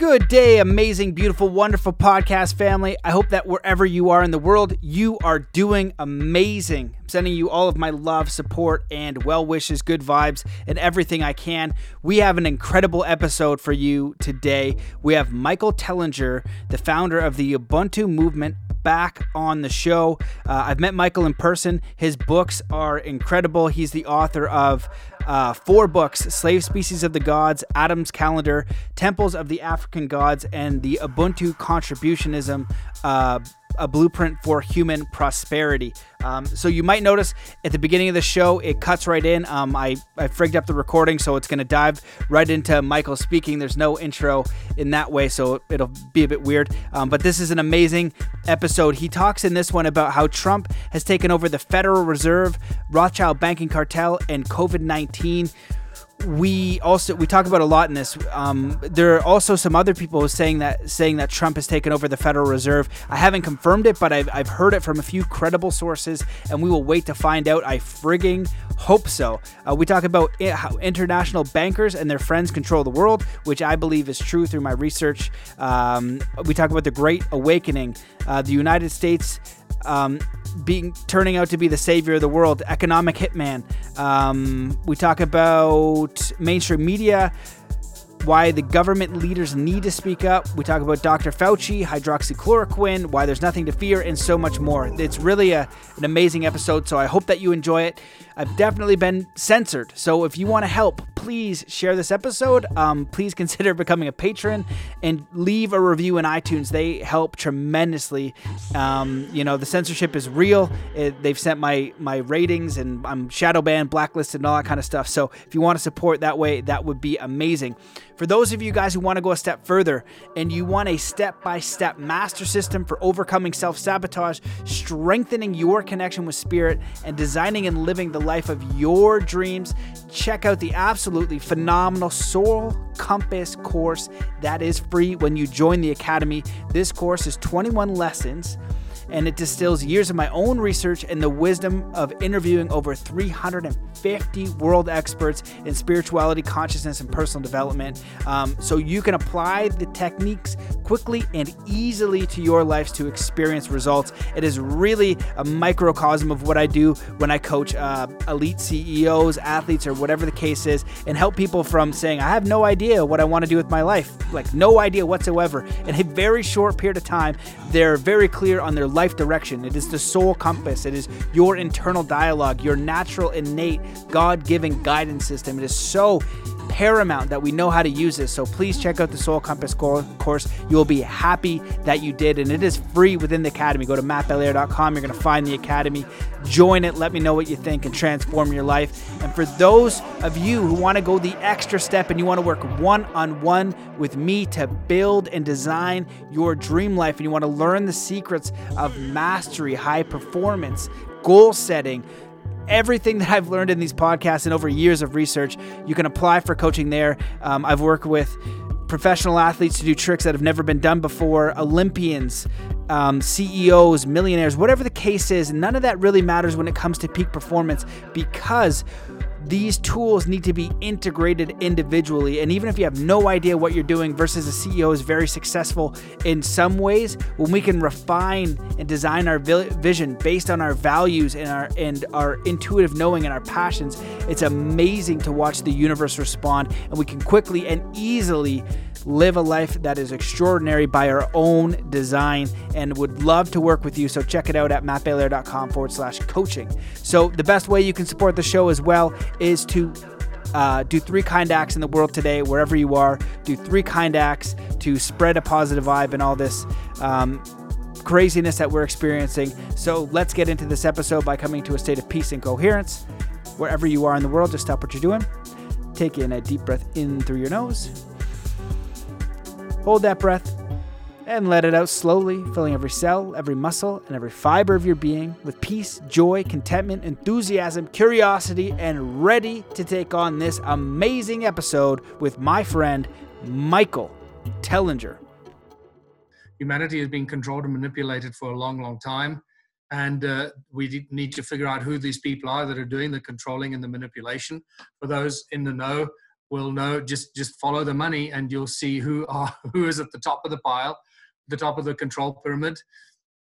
Good day, amazing, beautiful, wonderful podcast family. I hope that wherever you are in the world, you are doing amazing. I'm sending you all of my love, support, and well wishes, good vibes, and everything I can. We have an incredible episode for you today. We have Michael Tellinger, the founder of the Ubuntu movement back on the show. Uh, I've met Michael in person. His books are incredible. He's the author of uh, four books Slave Species of the Gods, Adam's Calendar, Temples of the African Gods, and the Ubuntu Contributionism. Uh, a blueprint for human prosperity. Um, so you might notice at the beginning of the show, it cuts right in. Um, I, I frigged up the recording, so it's going to dive right into Michael speaking. There's no intro in that way, so it'll be a bit weird. Um, but this is an amazing episode. He talks in this one about how Trump has taken over the Federal Reserve, Rothschild banking cartel, and COVID 19 we also we talk about a lot in this. Um, there are also some other people saying that saying that Trump has taken over the Federal Reserve. I haven't confirmed it, but I've, I've heard it from a few credible sources, and we will wait to find out. I frigging hope so. Uh, we talk about how international bankers and their friends control the world, which I believe is true through my research. Um, we talk about the Great Awakening, uh, the United States um, being turning out to be the savior of the world, economic hitman. Um, we talk about mainstream media, why the government leaders need to speak up. We talk about Dr. Fauci, hydroxychloroquine, why there's nothing to fear, and so much more. It's really a, an amazing episode, so I hope that you enjoy it. I've definitely been censored. So if you want to help, please share this episode. Um, please consider becoming a patron and leave a review in iTunes. They help tremendously. Um, you know, the censorship is real. It, they've sent my my ratings and I'm shadow banned, blacklisted, and all that kind of stuff. So if you want to support that way, that would be amazing. For those of you guys who want to go a step further and you want a step by step master system for overcoming self sabotage, strengthening your connection with spirit, and designing and living the life of your dreams, check out the absolutely phenomenal Soul Compass course that is free when you join the Academy. This course is 21 lessons and it distills years of my own research and the wisdom of interviewing over 350 world experts in spirituality, consciousness, and personal development. Um, so you can apply the techniques quickly and easily to your lives to experience results. It is really a microcosm of what I do when I coach uh, elite CEOs, athletes, or whatever the case is, and help people from saying, I have no idea what I want to do with my life, like no idea whatsoever. In a very short period of time, they're very clear on their life life direction. It is the soul compass. It is your internal dialogue, your natural, innate, God given guidance system. It is so paramount that we know how to use this. So please check out the Soul Compass course. You will be happy that you did, and it is free within the academy. Go to mattbelair.com. You're going to find the academy. Join it. Let me know what you think and transform your life. And for those of you who want to go the extra step and you want to work one on one with me to build and design your dream life, and you want to learn the secrets of mastery, high performance, goal setting, everything that I've learned in these podcasts and over years of research, you can apply for coaching there. Um, I've worked with professional athletes to do tricks that have never been done before, Olympians, um, CEOs, millionaires, whatever the case is. None of that really matters when it comes to peak performance because these tools need to be integrated individually. And even if you have no idea what you're doing versus a CEO is very successful in some ways, when we can refine and design our vision based on our values and our and our intuitive knowing and our passions, it's amazing to watch the universe respond and we can quickly and easily live a life that is extraordinary by our own design and would love to work with you. So check it out at mattbelair.com forward slash coaching. So the best way you can support the show as well is to uh, do three kind acts in the world today, wherever you are. Do three kind acts to spread a positive vibe and all this um, craziness that we're experiencing. So let's get into this episode by coming to a state of peace and coherence. Wherever you are in the world, just stop what you're doing. Take in a deep breath in through your nose Hold that breath and let it out slowly, filling every cell, every muscle, and every fiber of your being with peace, joy, contentment, enthusiasm, curiosity, and ready to take on this amazing episode with my friend Michael Tellinger. Humanity has been controlled and manipulated for a long, long time. And uh, we need to figure out who these people are that are doing the controlling and the manipulation. For those in the know, will know just just follow the money and you'll see who are who is at the top of the pile the top of the control pyramid.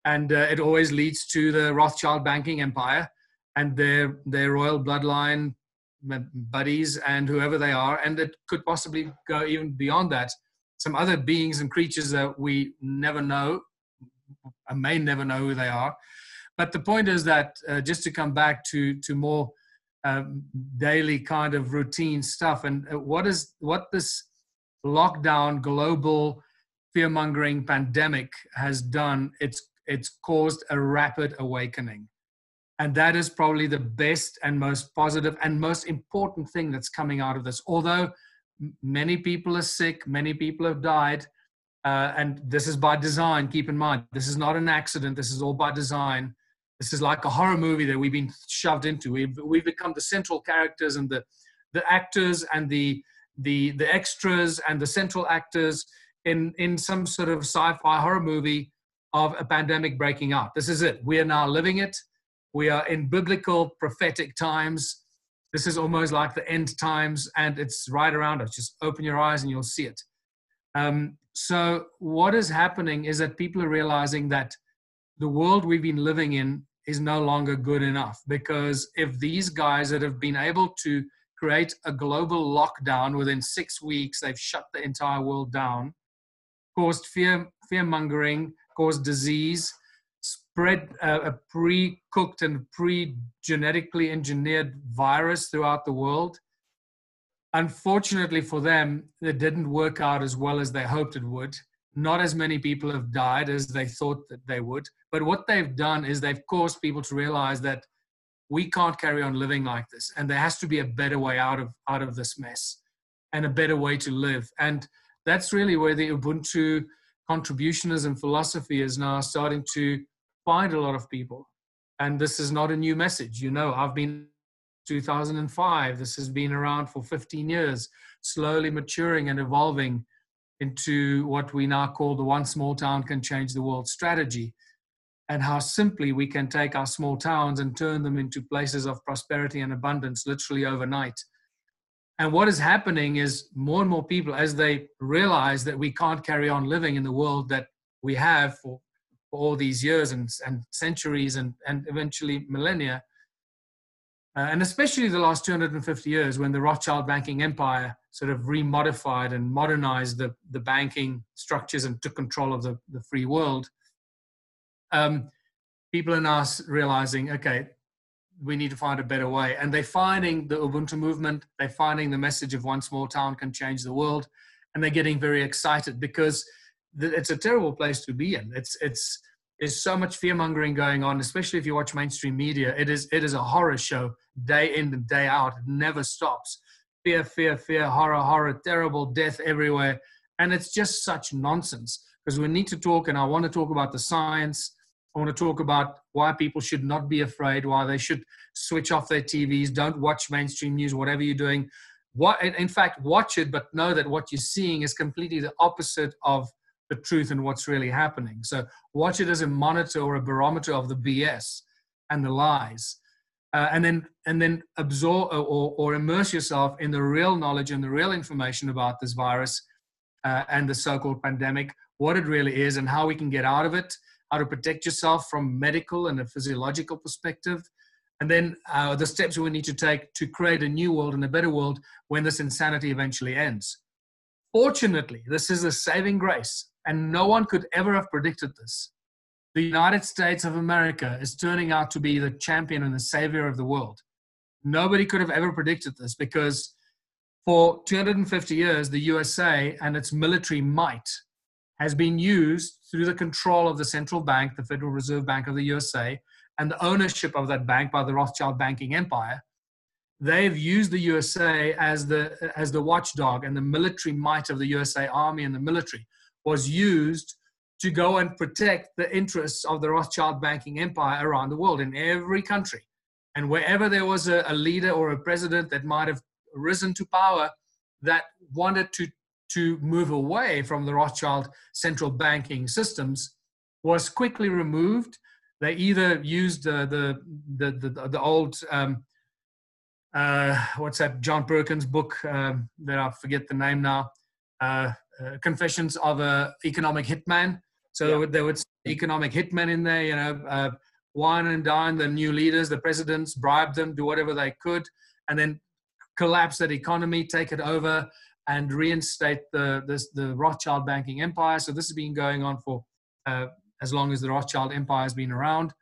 And uh, it always leads to the rothschild banking empire and their their royal bloodline buddies and whoever they are. And it could possibly go even beyond that. Some other beings and creatures that we never know i may never know who they are. But the point is that uh, just to come back to to more um, daily kind of routine stuff. And uh, what is what this lockdown, global fear mongering pandemic has done? It's it's caused a rapid awakening, and that is probably the best and most positive and most important thing that's coming out of this. Although many people are sick, many people have died. Uh, and this is by design. Keep in mind, this is not an accident. This is all by design this is like a horror movie that we've been shoved into. We've we've become the central characters and the the actors and the the the extras and the central actors in in some sort of sci-fi horror movie of a pandemic breaking out. This is it. We are now living it. We are in biblical prophetic times. This is almost like the end times, and it's right around us. Just open your eyes and you'll see it. Um, so, what is happening is that people are realizing that the world we've been living in is no longer good enough because if these guys that have been able to create a global lockdown within six weeks, they've shut the entire world down, caused fear, mongering, caused disease, spread a pre cooked and pre genetically engineered virus throughout the world. Unfortunately for them, it didn't work out as well as they hoped it would not as many people have died as they thought that they would. But what they've done is they've caused people to realize that we can't carry on living like this, and there has to be a better way out of out of this mess, and a better way to live. And that's really where the Ubuntu contributionism philosophy is now starting to find a lot of people. And this is not a new message. You know, I've been 2005. This has been around for 15 years, slowly maturing and evolving into what we now call the one small town can change the world strategy and how simply we can take our small towns and turn them into places of prosperity and abundance literally overnight. And what is happening is more and more people, as they realize that we can't carry on living in the world that we have for, for all these years and, and centuries and, and eventually millennia, uh, and especially the last 250 years when the Rothschild banking empire sort of remodified and modernized the, the banking structures and took control of the, the free world, um, people are now realizing, okay, we need to find a better way. And they're finding the Ubuntu movement, they're finding the message of one small town can change the world, and they're getting very excited because it's a terrible place to be in. It's, it's, there's so much fear mongering going on, especially if you watch mainstream media. It is it is a horror show day in and day out. It never stops. Fear, fear, fear, horror, horror, terrible death everywhere. And it's just such nonsense because we need to talk, and I want to talk about the science. I want to talk about why people should not be afraid, why they should switch off their TVs, don't watch mainstream news, whatever you're doing. What, in fact, watch it, but know that what you're seeing is completely the opposite of the truth and what's really happening. So watch it as a monitor or a barometer of the BS and the lies. Uh, and then and then absorb or, or immerse yourself in the real knowledge and the real information about this virus uh, and the so-called pandemic, what it really is, and how we can get out of it, how to protect yourself from medical and a physiological perspective, and then uh, the steps we need to take to create a new world and a better world when this insanity eventually ends. Fortunately, this is a saving grace and no one could ever have predicted this. The United States of America is turning out to be the champion and the savior of the world. Nobody could have ever predicted this because for 250 years, the USA and its military might has been used through the control of the central bank, the Federal Reserve Bank of the USA, and the ownership of that bank by the Rothschild banking empire. They've used the USA as the, as the watchdog and the military might of the USA Army and the military was used to go and protect the interests of the Rothschild banking empire around the world in every country. And wherever there was a, a leader or a president that might have risen to power that wanted to, to move away from the Rothschild central banking systems was quickly removed. They either used the, the, the, the, the old um, uh, what's that John Perkins book um, that I forget the name now. Uh, uh, Confessions of a Economic Hitman. So yeah. there was economic hitmen in there, you know, uh, wine and dine the new leaders, the presidents, bribe them, do whatever they could, and then collapse that economy, take it over, and reinstate the this, the Rothschild banking empire. So this has been going on for uh, as long as the Rothschild empire has been around.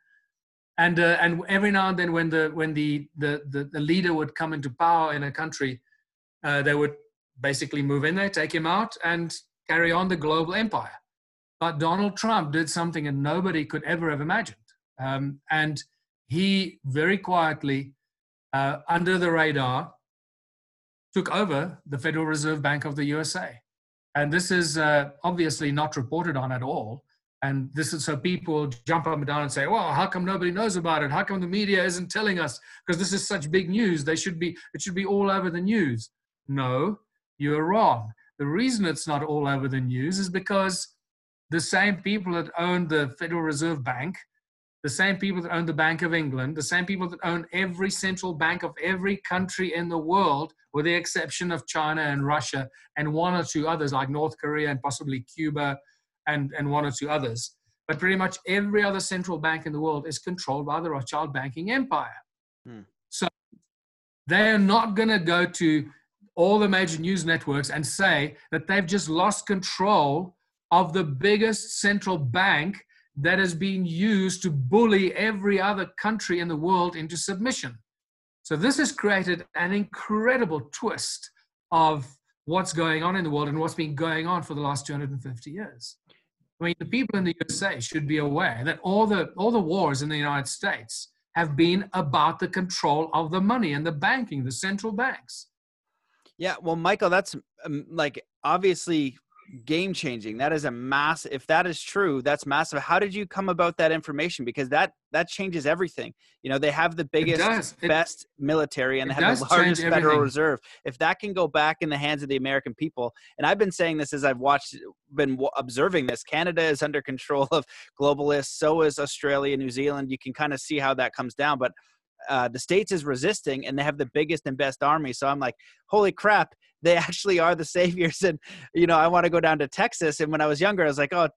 And uh, and every now and then, when the when the, the the, the leader would come into power in a country, uh, they would basically move in there, take him out, and carry on the global empire. But Donald Trump did something that nobody could ever have imagined. Um, and he very quietly, uh, under the radar, took over the Federal Reserve Bank of the USA. And this is uh, obviously not reported on at all. And this is so people jump up and down and say, well, how come nobody knows about it? How come the media isn't telling us? Because this is such big news. They should be, it should be all over the news. No, you're wrong. The reason it's not all over the news is because the same people that own the Federal Reserve Bank, the same people that own the Bank of England, the same people that own every central bank of every country in the world, with the exception of China and Russia and one or two others like North Korea and possibly Cuba and, and one or two others. But pretty much every other central bank in the world is controlled by the Rothschild banking empire. Hmm. So they're not going to go to all the major news networks and say that they've just lost control of the biggest central bank that has been used to bully every other country in the world into submission. So this has created an incredible twist of what's going on in the world and what's been going on for the last 250 years. I mean, the people in the USA should be aware that all the all the wars in the United States have been about the control of the money and the banking, the central banks. Yeah, well, Michael, that's um, like obviously game changing. That is a mass. If that is true, that's massive. How did you come about that information? Because that that changes everything. You know, they have the biggest, it, best military, and they have the largest Federal Reserve. If that can go back in the hands of the American people, and I've been saying this as I've watched, been observing this. Canada is under control of globalists. So is Australia, New Zealand. You can kind of see how that comes down, but uh, the states is resisting and they have the biggest and best army so i'm like holy crap they actually are the saviors and you know i want to go down to texas and when i was younger i was like oh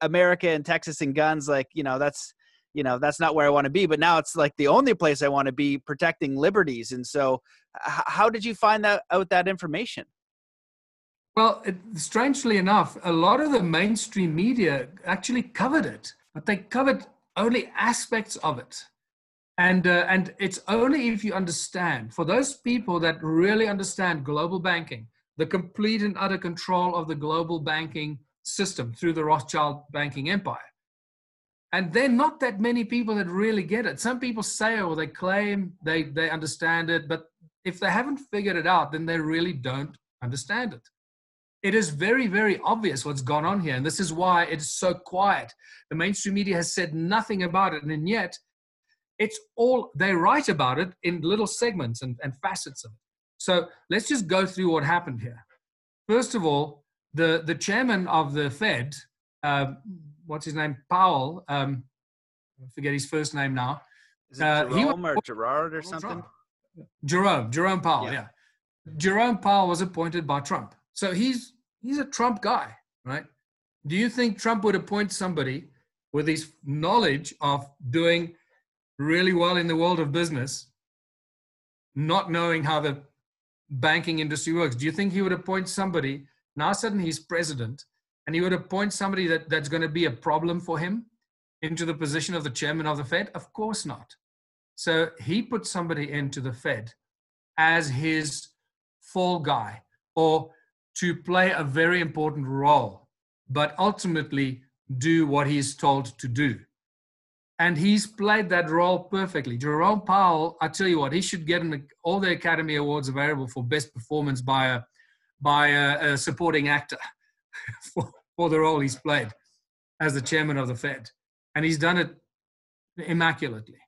america and texas and guns like you know that's you know that's not where i want to be. But now it's like the only place i want to be protecting liberties and so how did you find that out that information? Well it, strangely enough a lot of the mainstream media actually covered it but they covered only aspects of it and, uh, and it's only if you understand, for those people that really understand global banking, the complete and utter control of the global banking system through the Rothschild banking empire. And they're not that many people that really get it. Some people say or they claim they, they understand it, but if they haven't figured it out, then they really don't understand it. It is very, very obvious what's gone on here. And this is why it's so quiet. The mainstream media has said nothing about it. And yet, it's all, they write about it in little segments and, and facets of it. So let's just go through what happened here. First of all, the, the chairman of the Fed, uh, what's his name? Powell, um, I forget his first name now. Is it uh, Jerome or Gerard or something? Jerome, Jerome Powell, yeah. yeah. Jerome Powell was appointed by Trump. So he's he's a Trump guy, right? Do you think Trump would appoint somebody with his knowledge of doing really well in the world of business, not knowing how the banking industry works, do you think he would appoint somebody? Now, suddenly he's president, and he would appoint somebody that, that's going to be a problem for him into the position of the chairman of the Fed? Of course not. So he put somebody into the Fed as his fall guy or to play a very important role, but ultimately do what he's told to do and he's played that role perfectly. Jerome Powell, I tell you what, he should get an, all the Academy Awards available for best performance by a by a, a supporting actor for, for the role he's played as the chairman of the Fed, and he's done it immaculately.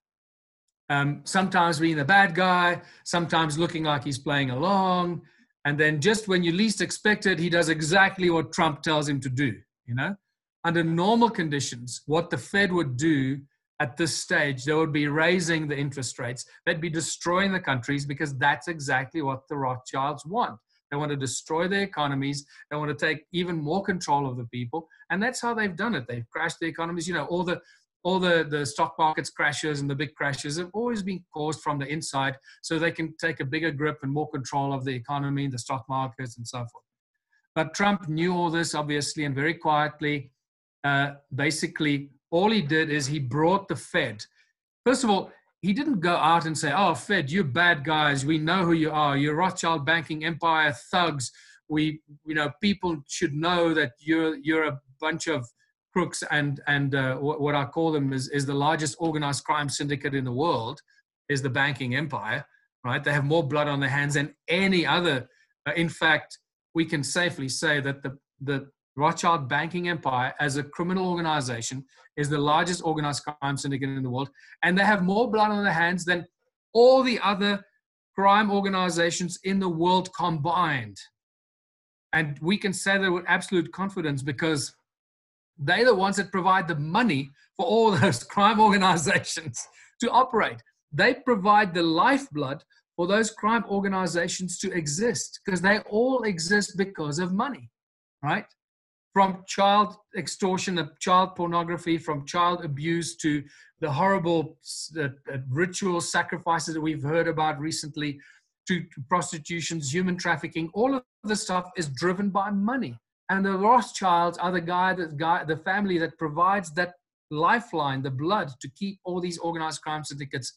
Um, sometimes being the bad guy, sometimes looking like he's playing along, and then just when you least expect it, he does exactly what Trump tells him to do. You know, under normal conditions, what the Fed would do at this stage, they would be raising the interest rates. They'd be destroying the countries because that's exactly what the Rothschilds want. They want to destroy their economies. They want to take even more control of the people, and that's how they've done it. They've crashed the economies. You know, all the all the, the stock markets crashes and the big crashes have always been caused from the inside so they can take a bigger grip and more control of the economy, the stock markets, and so forth. But Trump knew all this, obviously, and very quietly, uh, basically, all he did is he brought the Fed. First of all, he didn't go out and say, Oh, Fed, you're bad guys. We know who you are. You're Rothschild banking empire thugs. We, you know, people should know that you're, you're a bunch of crooks and and uh, what I call them is is the largest organized crime syndicate in the world is the banking empire, right? They have more blood on their hands than any other. Uh, in fact, we can safely say that the the Rothschild banking empire as a criminal organization is the largest organized crime syndicate in the world, and they have more blood on their hands than all the other crime organizations in the world combined. And we can say that with absolute confidence because they're the ones that provide the money for all those crime organizations to operate. They provide the lifeblood for those crime organizations to exist because they all exist because of money, right? From child extortion, child pornography, from child abuse to the horrible uh, ritual sacrifices that we've heard about recently, to prostitutions, human trafficking, all of this stuff is driven by money. And the Rothschilds are the guy that guy, the family that provides that lifeline, the blood to keep all these organized crime syndicates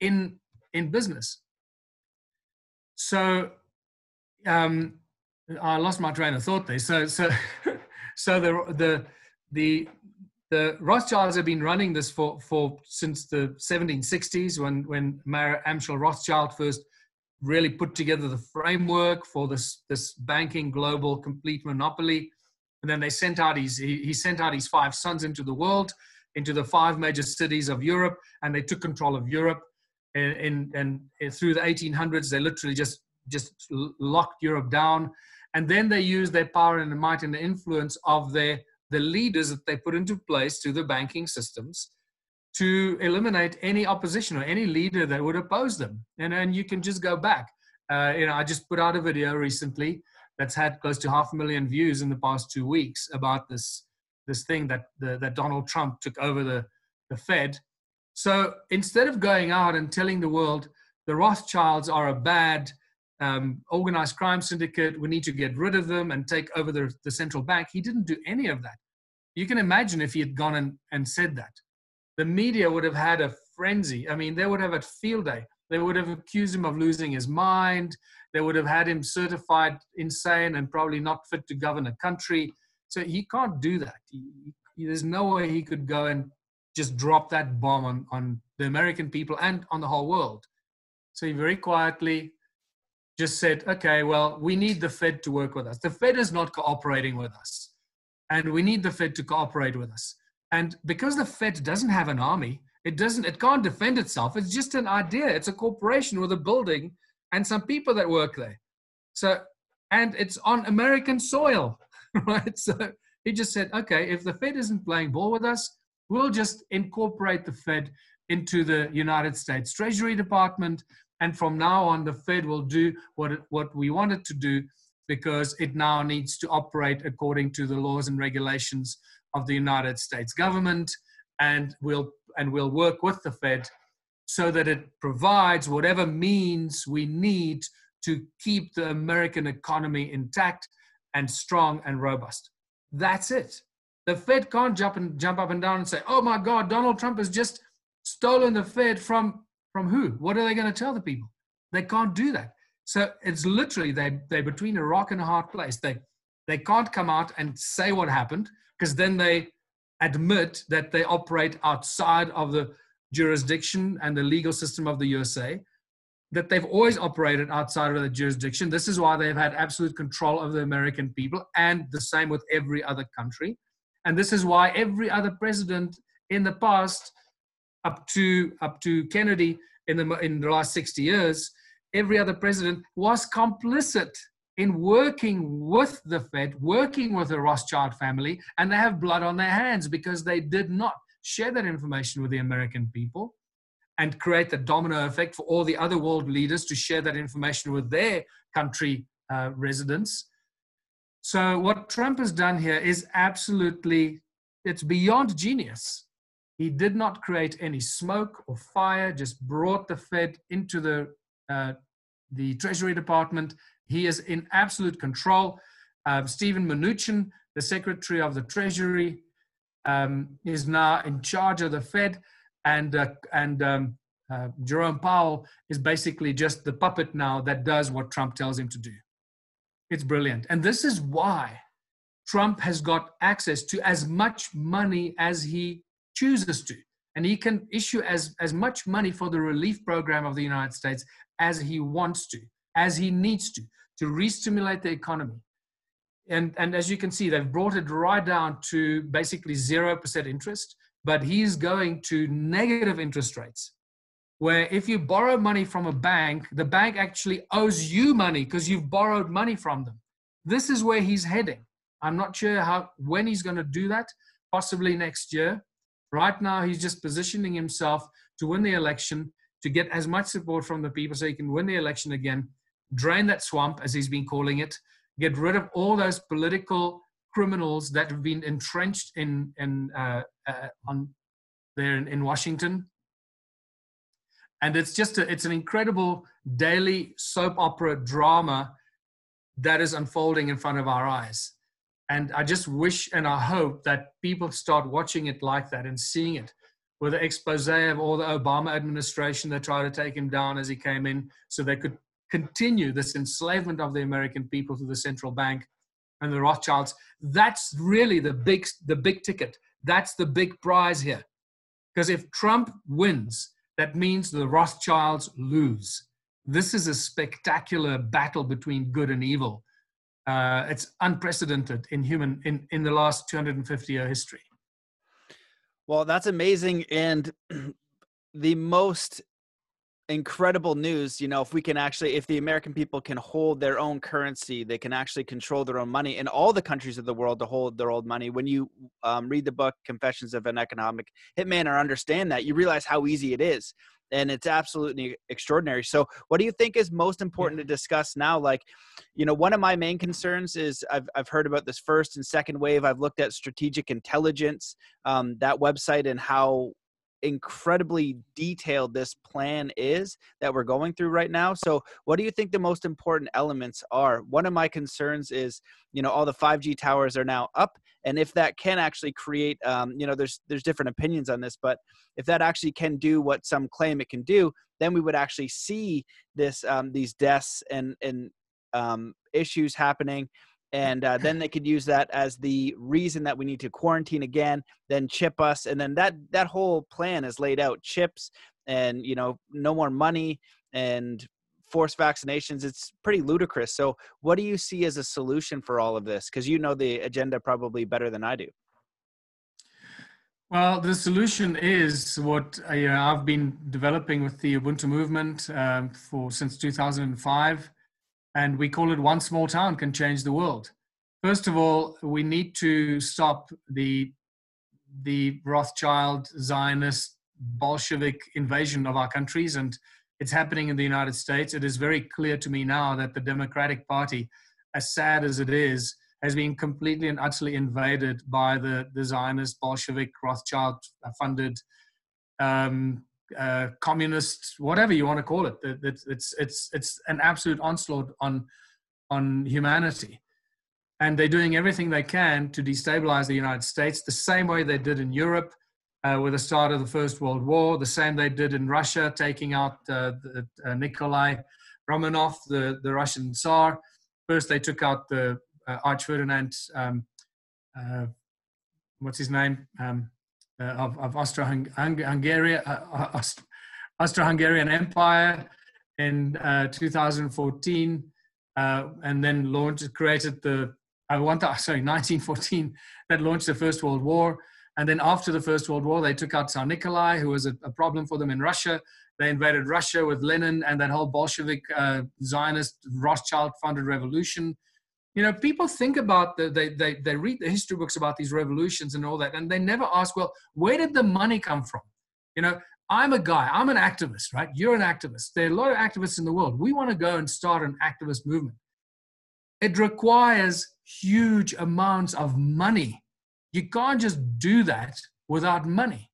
in in business. So um, I lost my train of thought there. So so so the the the the Rothschilds have been running this for, for since the 1760s when when Mayer Amschel Rothschild first really put together the framework for this this banking global complete monopoly. And then they sent out his he, he, sent out his five sons into the world into the five major cities of europe and they took control of europe. And, and, and through the 1800s they literally just just locked europe down and then they use their power and the might and the influence of their the leaders that they put into place to the banking systems to eliminate any opposition or any leader that would oppose them. And then you can just go back. Uh, you know, I just put out a video recently that's had close to half a million views in the past two weeks about this this thing that the, that Donald Trump took over the the Fed. So instead of going out and telling the world the Rothschilds are a bad um, organized crime syndicate, we need to get rid of them and take over the, the central bank, he didn't do any of that. You can imagine if he had gone and, and said that the media would have had a frenzy. I mean, they would have a field day. They would have accused him of losing his mind. They would have had him certified insane and probably not fit to govern a country. So he can't do that. He, he, there's no way he could go and just drop that bomb on, on the American people and on the whole world. So he very quietly just said, okay, well, we need the Fed to work with us. The Fed is not cooperating with us. And we need the Fed to cooperate with us. And because the Fed doesn't have an army, it doesn't, it can't defend itself. It's just an idea. It's a corporation with a building and some people that work there. So, and it's on American soil, right? So he just said, okay, if the Fed isn't playing ball with us, we'll just incorporate the Fed into the United States Treasury Department. And from now on, the Fed will do what, it, what we want it to do because it now needs to operate according to the laws and regulations of the United States government, and we'll and we'll work with the Fed so that it provides whatever means we need to keep the American economy intact and strong and robust. That's it. The Fed can't jump and jump up and down and say, "Oh my God, Donald Trump has just stolen the Fed from from who? What are they going to tell the people?" They can't do that. So it's literally they they're between a rock and a hard place. They they can't come out and say what happened because then they admit that they operate outside of the jurisdiction and the legal system of the USA, that they've always operated outside of the jurisdiction. This is why they've had absolute control of the American people, and the same with every other country. And this is why every other president in the past, up to up to Kennedy in the in the last 60 years, every other president was complicit in working with the Fed, working with the Rothschild family, and they have blood on their hands because they did not. share that information with the American people and create the domino effect for all the other world leaders to share that information with their country uh, residents. So what Trump has done here is absolutely, it's beyond genius. He did not create any smoke or fire, just brought the Fed into the, uh, the Treasury Department. He is in absolute control. Uh, Steven Mnuchin, the Secretary of the Treasury, um, is now in charge of the Fed and uh, and um, uh, Jerome Powell is basically just the puppet now that does what Trump tells him to do. It's brilliant, and this is why Trump has got access to as much money as he chooses to, and he can issue as as much money for the relief program of the United States as he wants to, as he needs to, to re-stimulate the economy. And, and as you can see, they've brought it right down to basically 0% interest but he's going to negative interest rates where if you borrow money from a bank the bank actually owes you money because you've borrowed money from them. This is where he's heading. I'm not sure how when he's going to do that. Possibly next year right now he's just positioning himself to win the election to get as much support from the people so he can win the election again drain that swamp as he's been calling it get rid of all those political criminals that have been entrenched in in uh, uh, on there in, in, Washington. And it's just a, it's an incredible daily soap opera drama that is unfolding in front of our eyes. And I just wish and I hope that people start watching it like that and seeing it with the expose of all the Obama administration that tried to take him down as he came in so they could continue this enslavement of the American people to the central bank and the Rothschilds. That's really the big, the big ticket. That's the big prize here. Because if Trump wins, that means the Rothschilds lose. This is a spectacular battle between good and evil. Uh, it's unprecedented in human in, in the last 250 year history. Well, that's amazing. And the most incredible news you know if we can actually if the american people can hold their own currency they can actually control their own money in all the countries of the world to hold their own money when you um, read the book confessions of an economic hitman or understand that you realize how easy it is and it's absolutely extraordinary so what do you think is most important to discuss now like you know one of my main concerns is i've, I've heard about this first and second wave i've looked at strategic intelligence um, that website and how incredibly detailed this plan is that we're going through right now. So, what do you think the most important elements are? One of my concerns is, you know, all the 5G towers are now up, and if that can actually create, um, you know, there's there's different opinions on this, but if that actually can do what some claim it can do, then we would actually see this um, these deaths and and um, issues happening and uh, then they could use that as the reason that we need to quarantine again then chip us and then that that whole plan is laid out. Chips and you know no more money and forced vaccinations it's pretty ludicrous. So what do you see as a solution for all of this? Because you know the agenda probably better than i do. Well, the solution is what uh, I've been developing with the Ubuntu movement um, for since 2005 and we call it one small town can change the world. First of all, we need to stop the the Rothschild Zionist Bolshevik invasion of our countries, and it's happening in the United States. It is very clear to me now that the Democratic Party, as sad as it is, has been completely and utterly invaded by the, the Zionist Bolshevik Rothschild funded um, uh, communist, whatever you want to call it. It's, it's, it's, it's an absolute onslaught on, on humanity. And they're doing everything they can to destabilize the United States, the same way they did in Europe uh, with the start of the First World War, the same they did in Russia, taking out uh, the, uh, Nikolai Romanov, the, the Russian Tsar. First, they took out the uh, Arch Ferdinand, um, uh, what's his name? Um, uh, of, of Austro-Hungarian Austro-Hungarian Empire in uh, 2014, and then launched created the I want to, sorry 1914 that launched the First World War. And then after the First World War, they took out Tsar Nikolai, who was a, a problem for them in Russia. They invaded Russia with Lenin and that whole Bolshevik uh, Zionist Rothschild funded revolution. You know, people think about the, they, they, they read the history books about these revolutions and all that, and they never ask, well, where did the money come from? You know, I'm a guy, I'm an activist, right? You're an activist. There are a lot of activists in the world. We want to go and start an activist movement. It requires huge amounts of money. You can't just do that without money.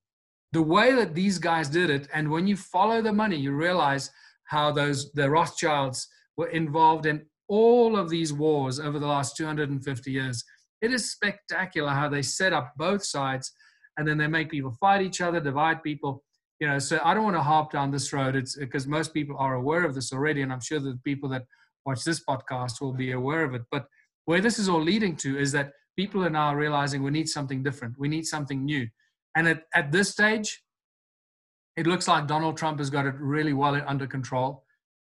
The way that these guys did it, and when you follow the money, you realize how those the Rothschilds were involved in all of these wars over the last 250 years. It is spectacular how they set up both sides and then they make people fight each other, divide people. You know, so I don't want to harp down this road. It's because most people are aware of this already, and I'm sure that people that watch this podcast will be aware of it. But where this is all leading to is that people are now realizing we need something different. We need something new. And at, at this stage, it looks like Donald Trump has got it really well under control.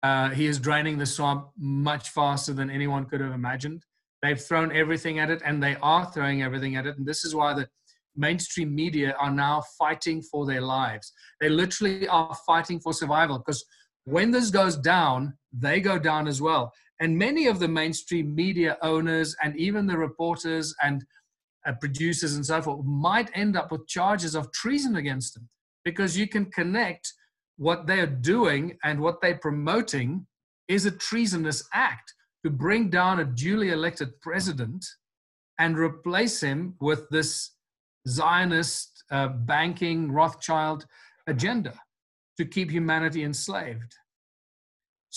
Uh, he is draining the swamp much faster than anyone could have imagined. They've thrown everything at it, and they are throwing everything at it. And this is why the mainstream media are now fighting for their lives. They literally are fighting for survival because when this goes down, they go down as well. And many of the mainstream media owners and even the reporters and uh, producers and so forth might end up with charges of treason against them because you can connect what they're doing and what they're promoting is a treasonous act to bring down a duly elected president and replace him with this Zionist uh, banking Rothschild agenda to keep humanity enslaved.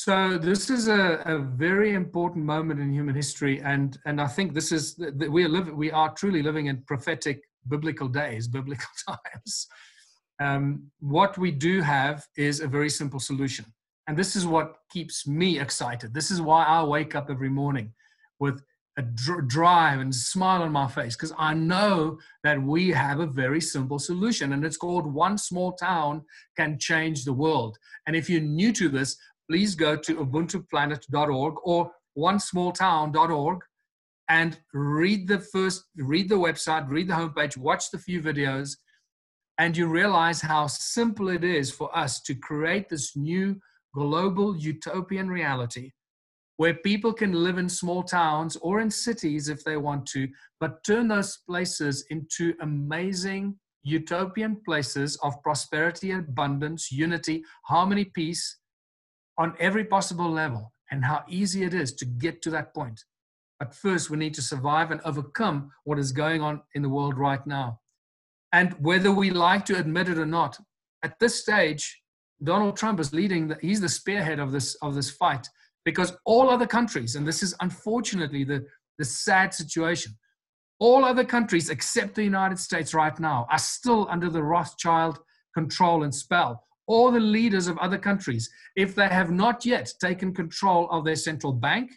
So this is a, a, very important moment in human history, and and I think this is that we are living, we are truly living in prophetic biblical days, biblical times. Um, what we do have is a very simple solution, and this is what keeps me excited. This is why I wake up every morning with a dr- drive and smile on my face because I know that we have a very simple solution, and it's called one small town can change the world. And if you're new to this, please go to ubuntuplanet.org or onesmalltown.org and read the first, read the website, read the homepage, watch the few videos, and you realize how simple it is for us to create this new global utopian reality where people can live in small towns or in cities if they want to, but turn those places into amazing utopian places of prosperity, abundance, unity, harmony, peace, on every possible level and how easy it is to get to that point. But first, we need to survive and overcome what is going on in the world right now. And whether we like to admit it or not, at this stage, Donald Trump is leading, the, he's the spearhead of this, of this fight because all other countries, and this is unfortunately the, the sad situation, all other countries except the United States right now are still under the Rothschild control and spell all the leaders of other countries, if they have not yet taken control of their central bank,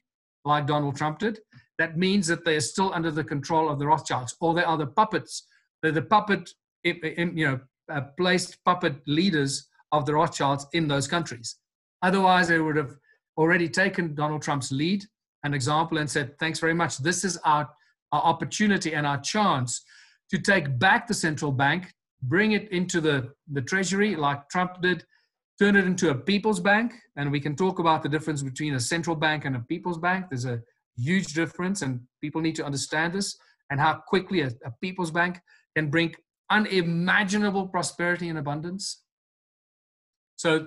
like Donald Trump did, that means that they are still under the control of the Rothschilds, or they are the puppets. They're the puppet, you know, uh, placed puppet leaders of the Rothschilds in those countries. Otherwise, they would have already taken Donald Trump's lead, an example, and said, "Thanks very much. This is our, our opportunity and our chance to take back the central bank, bring it into the, the treasury like Trump did, turn it into a people's bank. And we can talk about the difference between a central bank and a people's bank. There's a huge difference, and people need to understand this and how quickly a, a people's bank can bring unimaginable prosperity and abundance. So,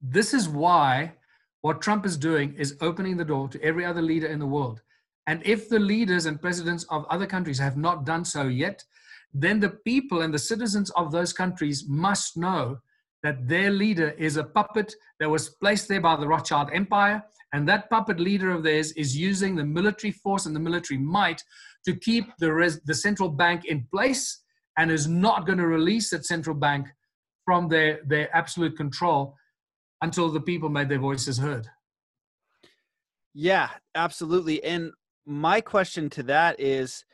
this is why what Trump is doing is opening the door to every other leader in the world. And if the leaders and presidents of other countries have not done so yet, then the people and the citizens of those countries must know that their leader is a puppet that was placed there by the Rothschild Empire. And that puppet leader of theirs is using the military force and the military might to keep the, res- the central bank in place and is not going to release that central bank from their, their absolute control until the people made their voices heard. Yeah, absolutely. And my question to that is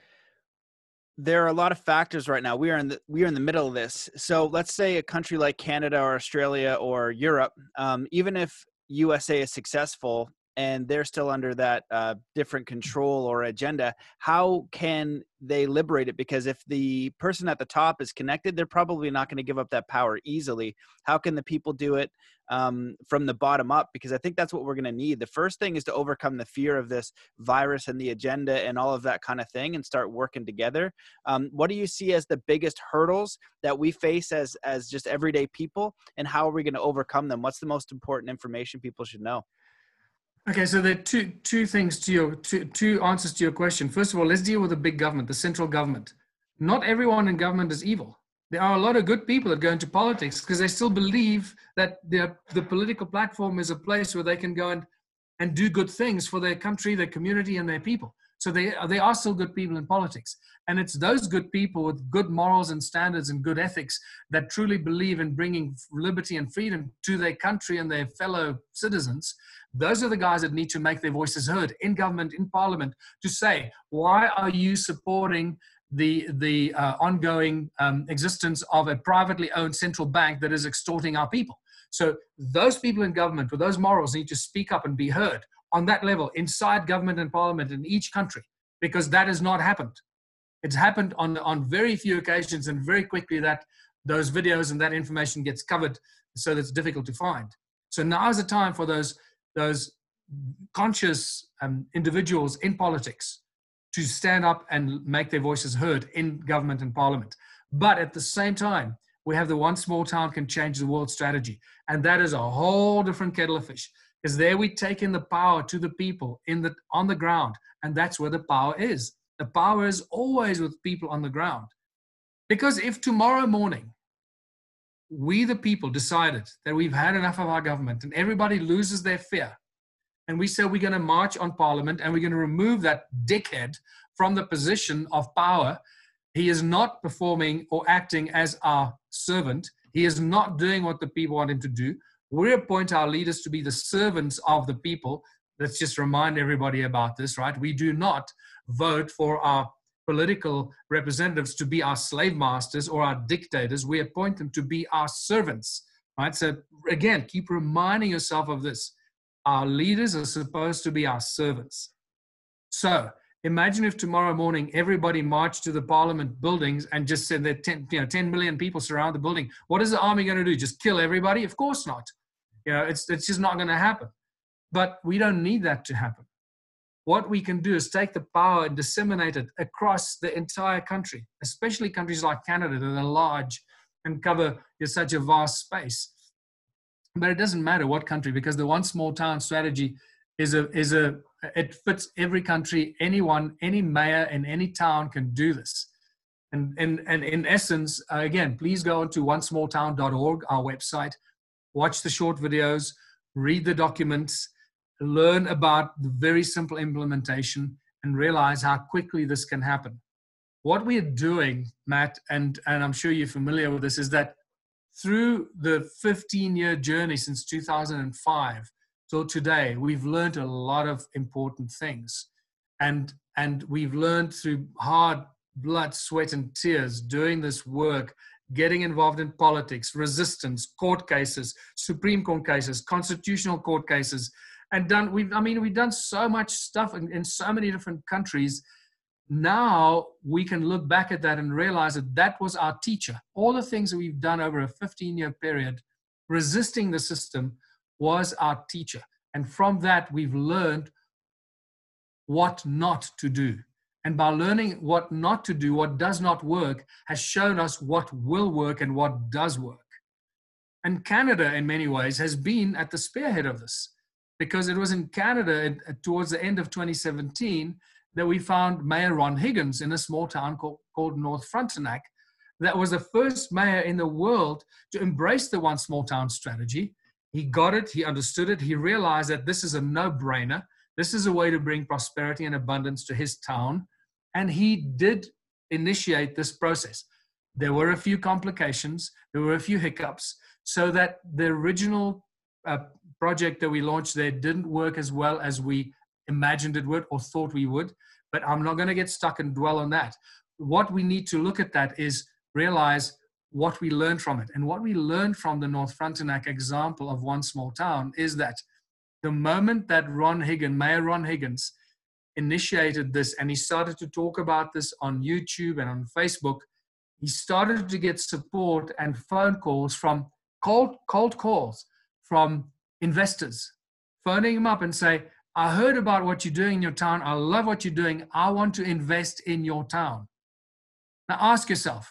there are a lot of factors right now. We are in the we are in the middle of this. So let's say a country like Canada or Australia or Europe, um, even if USA is successful, and they're still under that uh, different control or agenda how can they liberate it? Because if the person at the top is connected they're probably not going to give up that power easily. How can the people do it um, from the bottom up? Because i think that's what we're going to need. The first thing is to overcome the fear of this virus and the agenda and all of that kind of thing and start working together. Um, what do you see as the biggest hurdles that we face as as just everyday people and how are we going to overcome them? What's the most important information people should know Okay, so there are two two things to your two two answers to your question. First of all, let's deal with the big government, the central government. Not everyone in government is evil. There are a lot of good people that go into politics because they still believe that the the political platform is a place where they can go and and do good things for their country, their community, and their people. So they they are still good people in politics, and it's those good people with good morals and standards and good ethics that truly believe in bringing liberty and freedom to their country and their fellow citizens. Those are the guys that need to make their voices heard in government, in parliament, to say, why are you supporting the, the uh, ongoing um, existence of a privately owned central bank that is extorting our people? So those people in government with those morals need to speak up and be heard on that level inside government and parliament in each country, because that has not happened. It's happened on, on very few occasions and very quickly that those videos and that information gets covered so that it's difficult to find. So now is the time for those those conscious um, individuals in politics to stand up and make their voices heard in government and parliament. But at the same time, we have the one small town can change the world strategy. And that is a whole different kettle of fish. Because there we take in the power to the people in the on the ground. And that's where the power is. The power is always with people on the ground. Because if tomorrow morning we, the people, decided that we've had enough of our government and everybody loses their fear. And we say we're going to march on parliament and we're going to remove that dickhead from the position of power. He is not performing or acting as our servant. He is not doing what the people want him to do. We appoint our leaders to be the servants of the people. Let's just remind everybody about this, right? We do not vote for our political representatives to be our slave masters or our dictators. We appoint them to be our servants. Right? So again, keep reminding yourself of this. Our leaders are supposed to be our servants. So imagine if tomorrow morning everybody marched to the parliament buildings and just said that 10, you know, 10 million people surround the building. What is the army going to do? Just kill everybody? Of course not. You know, it's, it's just not going to happen. But we don't need that to happen what we can do is take the power and disseminate it across the entire country, especially countries like Canada that are large and cover such a vast space. But it doesn't matter what country because the one small town strategy is a is a it fits every country. Anyone, any mayor in any town can do this. And and and in essence, uh, again, please go onto onesmalltown.org, our website, watch the short videos, read the documents learn about the very simple implementation and realize how quickly this can happen. What we're doing, Matt, and, and I'm sure you're familiar with this, is that through the 15 year journey since 2005 till today, we've learned a lot of important things. And, and we've learned through hard blood, sweat, and tears doing this work, getting involved in politics, resistance, court cases, Supreme Court cases, constitutional court cases, and done we've i mean we've done so much stuff in, in so many different countries. Now we can look back at that and realize that that was our teacher. All the things that we've done over a 15 year period resisting the system was our teacher. And from that we've learned what not to do and by learning what not to do what does not work has shown us what will work and what does work and canada in many ways has been at the spearhead of this because it was in Canada towards the end of 2017 that we found Mayor Ron Higgins in a small town called, called North Frontenac. That was the first mayor in the world to embrace the one small town strategy. He got it, he understood it, he realized that this is a no brainer. This is a way to bring prosperity and abundance to his town. And he did initiate this process. There were a few complications, there were a few hiccups, so that the original uh, project that we launched there didn't work as well as we imagined it would or thought we would. But I'm not going to get stuck and dwell on that. What we need to look at that is realize what we learned from it. And what we learned from the North Frontenac example of one small town is that the moment that Ron Higgins, Mayor Ron Higgins, initiated this and he started to talk about this on YouTube and on Facebook, he started to get support and phone calls from cold, cold calls from investors, phoning him up and say, I heard about what you're doing in your town. I love what you're doing. I want to invest in your town. Now ask yourself,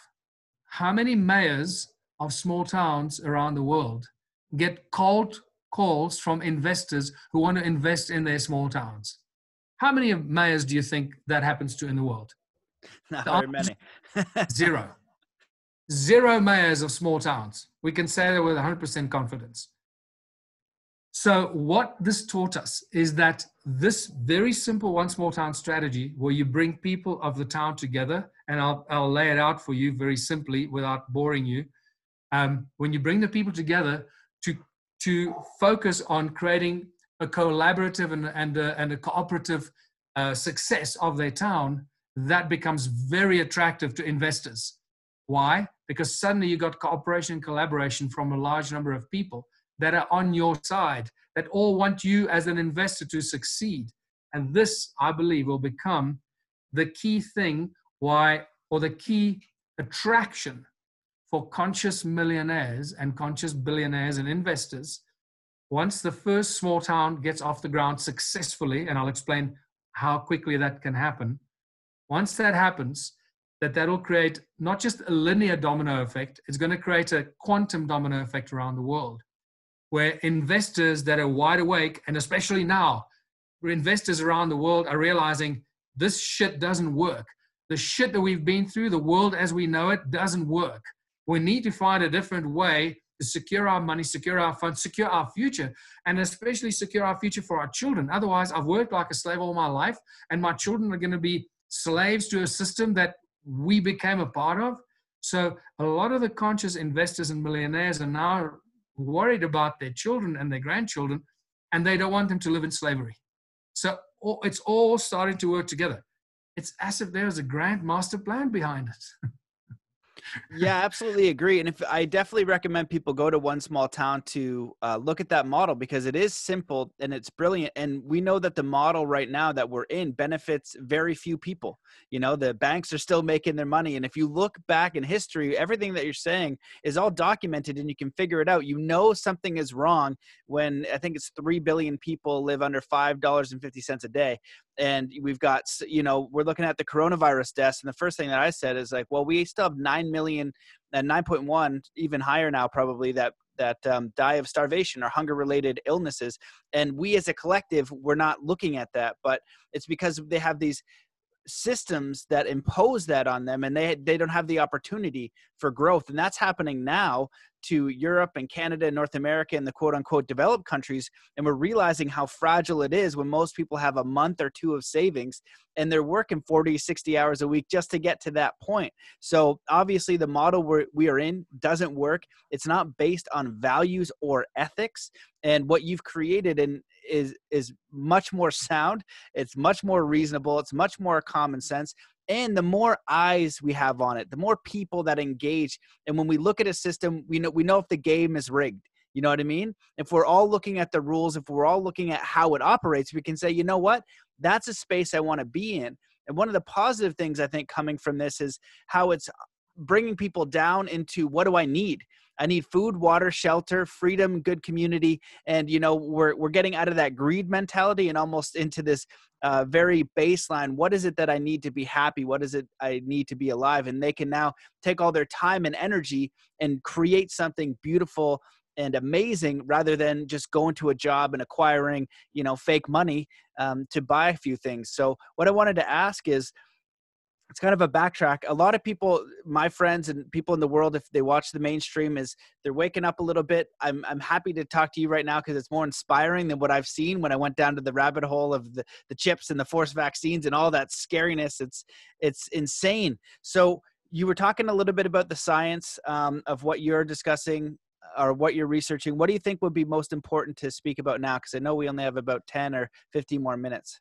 how many mayors of small towns around the world get cold calls from investors who want to invest in their small towns? How many mayors do you think that happens to in the world? Not very many. zero. Zero mayors of small towns. We can say that with 100% confidence. So, what this taught us is that this very simple one small town strategy, where you bring people of the town together, and I'll, I'll lay it out for you very simply without boring you. Um, when you bring the people together to, focus on creating a collaborative and, and, a, and a cooperative uh, success of their town, that becomes very attractive to investors. Why? Because suddenly you got cooperation and collaboration from a large number of people that are on your side, that all want you as an investor to succeed. And this, I believe, will become the key thing why, or the key attraction for conscious millionaires and conscious billionaires and investors once the first small town gets off the ground successfully, and I'll explain how quickly that can happen, once that happens, that that'll create not just a linear domino effect, it's going to create a quantum domino effect around the world, where investors that are wide awake, and especially now, where investors around the world are realizing this shit doesn't work. The shit that we've been through, the world as we know it, doesn't work. We need to find a different way to secure our money, secure our funds, secure our future, and especially secure our future for our children. Otherwise, I've worked like a slave all my life, and my children are going to be slaves to a system that we became a part of. So, a lot of the conscious investors and millionaires are now worried about their children and their grandchildren, and they don't want them to live in slavery. So, it's all starting to work together. It's as if there's a grand master plan behind it. yeah, absolutely agree. And if I definitely recommend people go to one small town to uh, look at that model because it is simple and it's brilliant. And we know that the model right now that we're in benefits very few people. You know, the banks are still making their money. And if you look back in history, everything that you're saying is all documented and you can figure it out. You know, something is wrong when I think it's 3 billion people live under $5.50 a day and we've got you know we're looking at the coronavirus deaths and the first thing that i said is like well we still have 9 million and 9.1 even higher now probably that that um, die of starvation or hunger related illnesses. And we as a collective we're not looking at that but it's because they have these systems that impose that on them and they they don't have the opportunity for growth and that's happening now to Europe and Canada and North America and the quote unquote developed countries. And we're realizing how fragile it is when most people have a month or two of savings and they're working 40, 60 hours a week just to get to that point. So obviously, the model we're, we are in doesn't work. It's not based on values or ethics. And what you've created in, is is much more sound. It's much more reasonable. It's much more common sense and the more eyes we have on it the more people that engage and when we look at a system we know we know if the game is rigged you know what i mean if we're all looking at the rules if we're all looking at how it operates we can say you know what that's a space i want to be in and one of the positive things i think coming from this is how it's bringing people down into what do i need I need food, water, shelter, freedom, good community, and you know we're we're getting out of that greed mentality and almost into this uh, very baseline. What is it that I need to be happy? What is it I need to be alive? And they can now take all their time and energy and create something beautiful and amazing rather than just going to a job and acquiring you know fake money um, to buy a few things. So what I wanted to ask is it's kind of a backtrack. A lot of people, my friends and people in the world, if they watch the mainstream, is they're waking up a little bit. I'm I'm happy to talk to you right now because it's more inspiring than what I've seen when I went down to the rabbit hole of the, the chips and the forced vaccines and all that scariness. It's it's insane. So you were talking a little bit about the science um, of what you're discussing or what you're researching. What do you think would be most important to speak about now? Because I know we only have about 10 or 15 more minutes.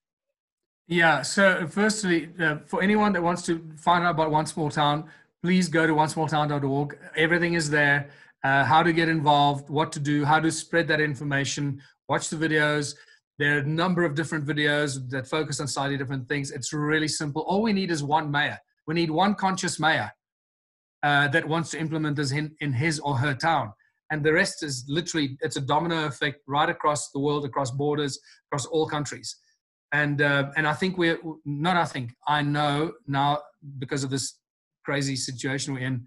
Yeah. So, firstly, uh, for anyone that wants to find out about One Small Town, please go to onesmalltown.org. Everything is there. Uh, how to get involved, what to do, how to spread that information, Watch the videos. There are a number of different videos that focus on slightly different things. It's really simple. All we need is one mayor. We need one conscious mayor uh, that wants to implement this in, in his or her town. And the rest is literally, it's a domino effect right across the world, across borders, across all countries. And, uh, and I think we're, not I think, I know now because of this crazy situation we're in,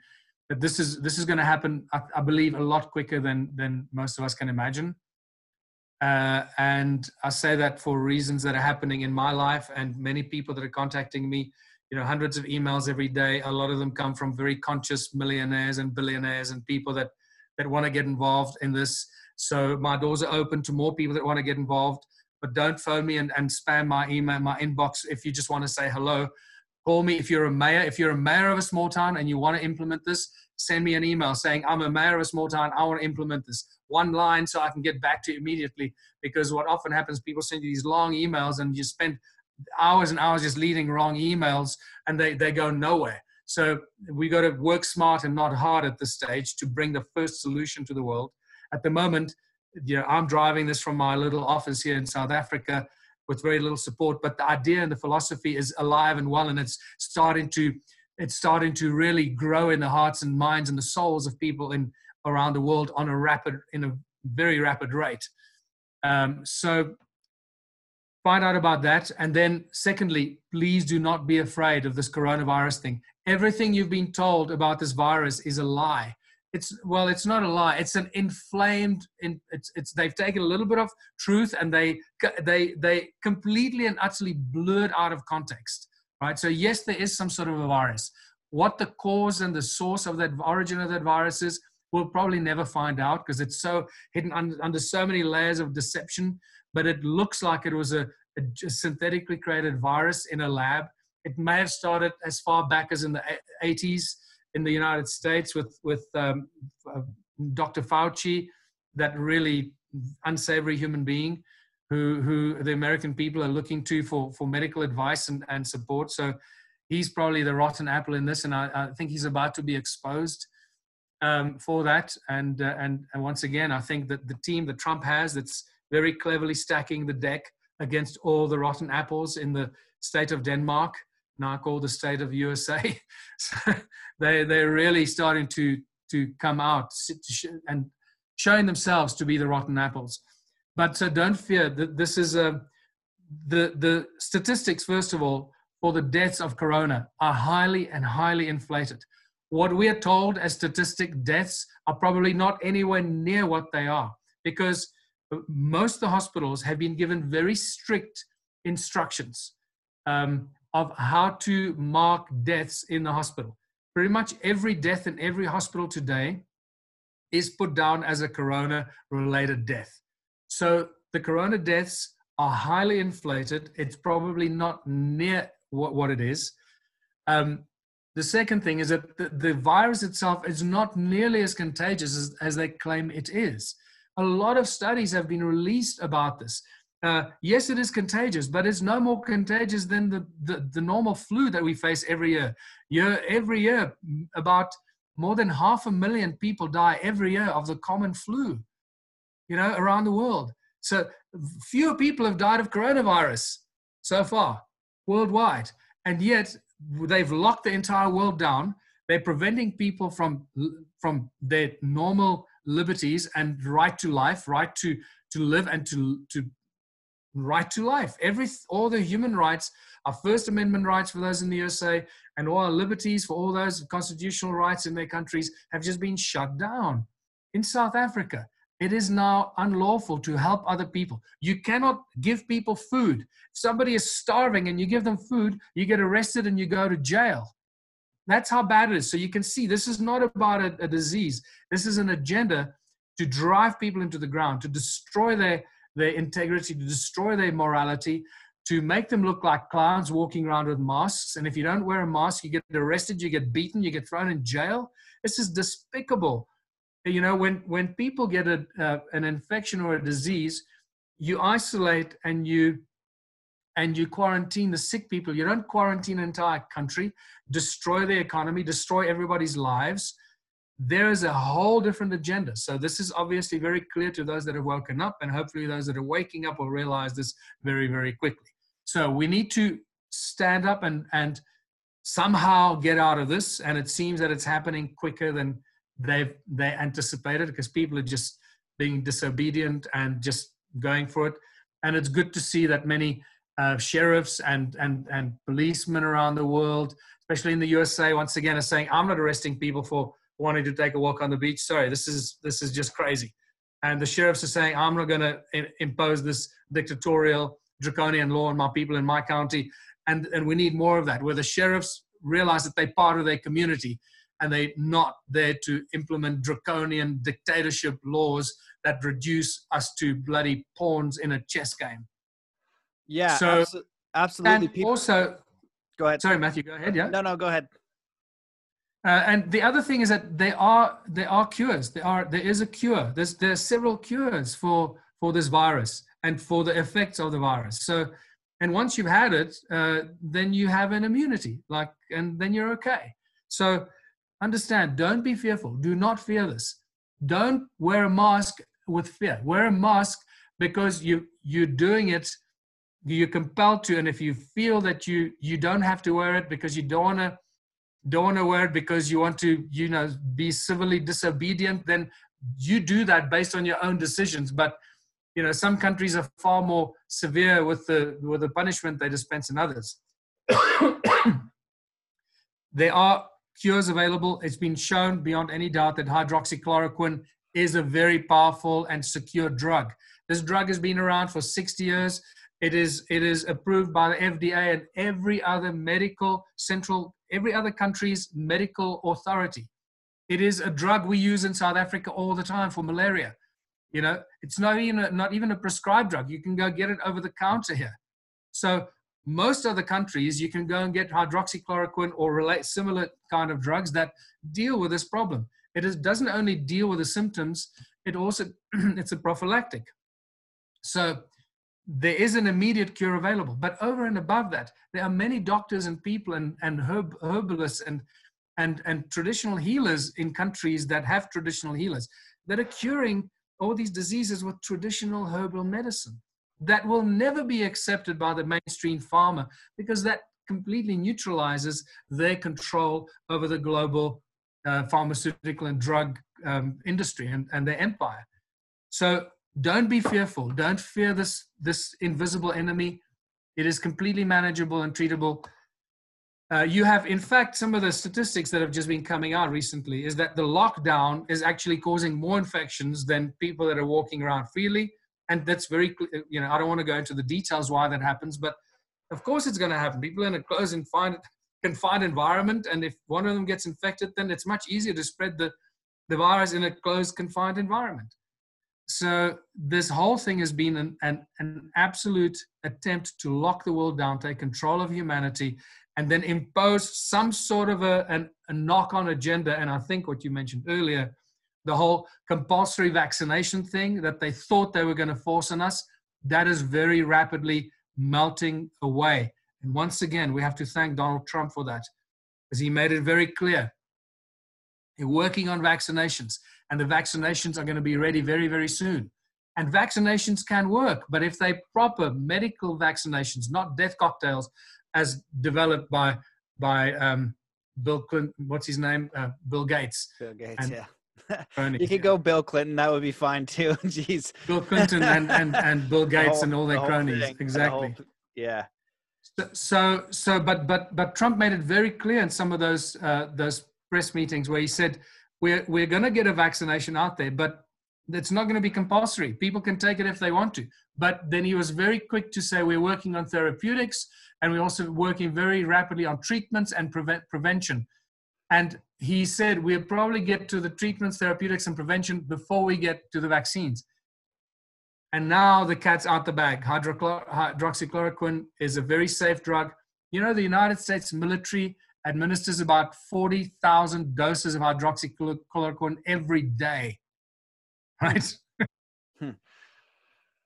that this is, this is going to happen, I, I believe, a lot quicker than, than most of us can imagine. Uh, and I say that for reasons that are happening in my life and many people that are contacting me you know hundreds of emails every day. A lot of them come from very conscious millionaires and billionaires and people that that want to get involved in this. So my doors are open to more people that want to get involved but don't phone me and, and spam my email my inbox if you just want to say hello call me if you're a mayor if you're a mayor of a small town and you want to implement this send me an email saying i'm a mayor of a small town i want to implement this one line so i can get back to you immediately because what often happens people send you these long emails and you spend hours and hours just leading wrong emails and they, they go nowhere. So we got to work smart and not hard at this stage to bring the first solution to the world. At the moment, you know, I'm driving this from my little office here in South Africa with very little support, but the idea and the philosophy is alive and well, and it's starting to it's starting to really grow in the hearts and minds and the souls of people in around the world on a rapid in a very rapid rate. Um, so find out about that. And then, secondly, please do not be afraid of this coronavirus thing. Everything you've been told about this virus is a lie. It's well, it's not a lie. It's an inflamed. It's it's they've taken a little bit of truth and they they they completely and utterly blurred out of context. Right. So yes, there is some sort of a virus. What the cause and the source of that origin of that virus is, we'll probably never find out because it's so hidden under, under so many layers of deception but it looks like it was a, a, synthetically created virus in a lab. It may have started as far back as in the 80s in the United States with, with um, uh, Dr. Fauci, that really unsavory human being who, who the American people are looking to for, for medical advice and, and support. So he's probably the rotten apple in this, and I, I think he's about to be exposed um, for that. And, uh, and, and once again, I think that the team that Trump has that's very cleverly stacking the deck against all the rotten apples in the state of Denmark, now called the state of USA. so they, they're really starting to, to come out and showing themselves to be the rotten apples. But uh, don't fear, that this is a, uh, the, the statistics, first of all, for the deaths of corona are highly and highly inflated. What we are told as statistic deaths are probably not anywhere near what they are because most of the hospitals have been given very strict instructions um, of how to mark deaths in the hospital. Pretty much every death in every hospital today is put down as a corona related death. So the corona deaths are highly inflated. It's probably not near what, what it is. Um, the second thing is that the, the, virus itself is not nearly as contagious as, as they claim it is. A lot of studies have been released about this. Uh, yes, it is contagious, but it's no more contagious than the, the, the, normal flu that we face every year. year. Every year, about more than half a million people die every year of the common flu, you know, around the world. So fewer people have died of coronavirus so far worldwide. And yet they've locked the entire world down. They're preventing people from, from their normal liberties and right to life, right to, to live and to, to right to life. Every, all the human rights, our First Amendment rights for those in the USA, and all our liberties for all those constitutional rights in their countries have just been shut down. In South Africa, it is now unlawful to help other people. You cannot give people food. If somebody is starving and you give them food, you get arrested and you go to jail. That's how bad it is. So you can see this is not about a, a disease. This is an agenda to drive people into the ground, to destroy their, their integrity, to destroy their morality, to make them look like clowns walking around with masks. And if you don't wear a mask, you get arrested, you get beaten, you get thrown in jail. This is despicable. You know, when, when people get a, uh, an infection or a disease, you isolate and you and you quarantine the sick people. You don't quarantine an entire country, destroy the economy, destroy everybody's lives. There is a whole different agenda. So this is obviously very clear to those that have woken up, and hopefully those that are waking up will realize this very, very quickly. So we need to stand up and and somehow get out of this. And it seems that it's happening quicker than they've they anticipated because people are just being disobedient and just going for it. And it's good to see that many uh, sheriffs and and and policemen around the world, especially in the USA, once again are saying, "I'm not arresting people for wanting to take a walk on the beach. Sorry, this is this is just crazy." And the sheriffs are saying, "I'm not going to impose this dictatorial, draconian law on my people in my county." And and we need more of that, where the sheriffs realize that they're part of their community and they're not there to implement draconian dictatorship laws that reduce us to bloody pawns in a chess game. Yeah, so abso- absolutely. And People- also, go ahead. Sorry, Matthew. Go ahead. Yeah. No, no, go ahead. Uh, and the other thing is that there are there are cures. There are there is a cure. There's there are several cures for for this virus and for the effects of the virus. So, and once you've had it, uh, then you have an immunity. Like, and then you're okay. So, understand. Don't be fearful. Do not fear this. Don't wear a mask with fear. Wear a mask because you you're doing it you're compelled to and if you feel that you you don't have to wear it because you don't want to don't want to wear it because you want to you know be civilly disobedient then you do that based on your own decisions. But you know some countries are far more severe with the with the punishment they dispense in others. There are cures available. It's been shown beyond any doubt that hydroxychloroquine is a very powerful and secure drug. This drug has been around for 60 years. It is it is approved by the FDA and every other medical central every other country's medical authority. It is a drug we use in South Africa all the time for malaria. You know, it's not even a, not even a prescribed drug. You can go get it over the counter here. So most other countries, you can go and get hydroxychloroquine or relate similar kind of drugs that deal with this problem. It is, doesn't only deal with the symptoms; it also it's a prophylactic. So there is an immediate cure available. But over and above that, there are many doctors and people and, and herb, herbalists and, and, and traditional healers in countries that have traditional healers that are curing all these diseases with traditional herbal medicine that will never be accepted by the mainstream pharma because that completely neutralizes their control over the global uh, pharmaceutical and drug um, industry and, and their empire. So don't be fearful. Don't fear this, this invisible enemy. It is completely manageable and treatable. Uh, you have, in fact, some of the statistics that have just been coming out recently is that the lockdown is actually causing more infections than people that are walking around freely. And that's very, you know, I don't want to go into the details why that happens, but of course it's going to happen. People in a closed and confined environment, and if one of them gets infected, then it's much easier to spread the, the virus in a closed, confined environment so this whole thing has been an, an, an, absolute attempt to lock the world down, take control of humanity, and then impose some sort of a, an, a knock-on agenda. And I think what you mentioned earlier, the whole compulsory vaccination thing that they thought they were going to force on us, that is very rapidly melting away. And once again, we have to thank Donald Trump for that, as he made it very clear. Working on vaccinations and the vaccinations are going to be ready very, very soon. And vaccinations can work, but if they proper medical vaccinations, not death cocktails, as developed by by um, Bill Clinton, what's his name, uh, Bill Gates. Bill Gates, and, yeah. you could go Bill Clinton. That would be fine too. Jeez. Bill Clinton and, and, and Bill Gates the whole, and all their the cronies. Thing, exactly. The whole, yeah. So, so, so, but, but, but Trump made it very clear in some of those, uh, those press meetings where he said, we're, we're going to get a vaccination out there, but it's not going to be compulsory. People can take it if they want to. But then he was very quick to say we're working on therapeutics and we're also working very rapidly on treatments and prevent, prevention. And he said we'll probably get to the treatments, therapeutics, and prevention before we get to the vaccines. And now the cat's out the bag. hydroxychloroquine is a very safe drug. You know, the United States military administers about 40,000 doses of hydroxychloroquine every day. Right? Hmm.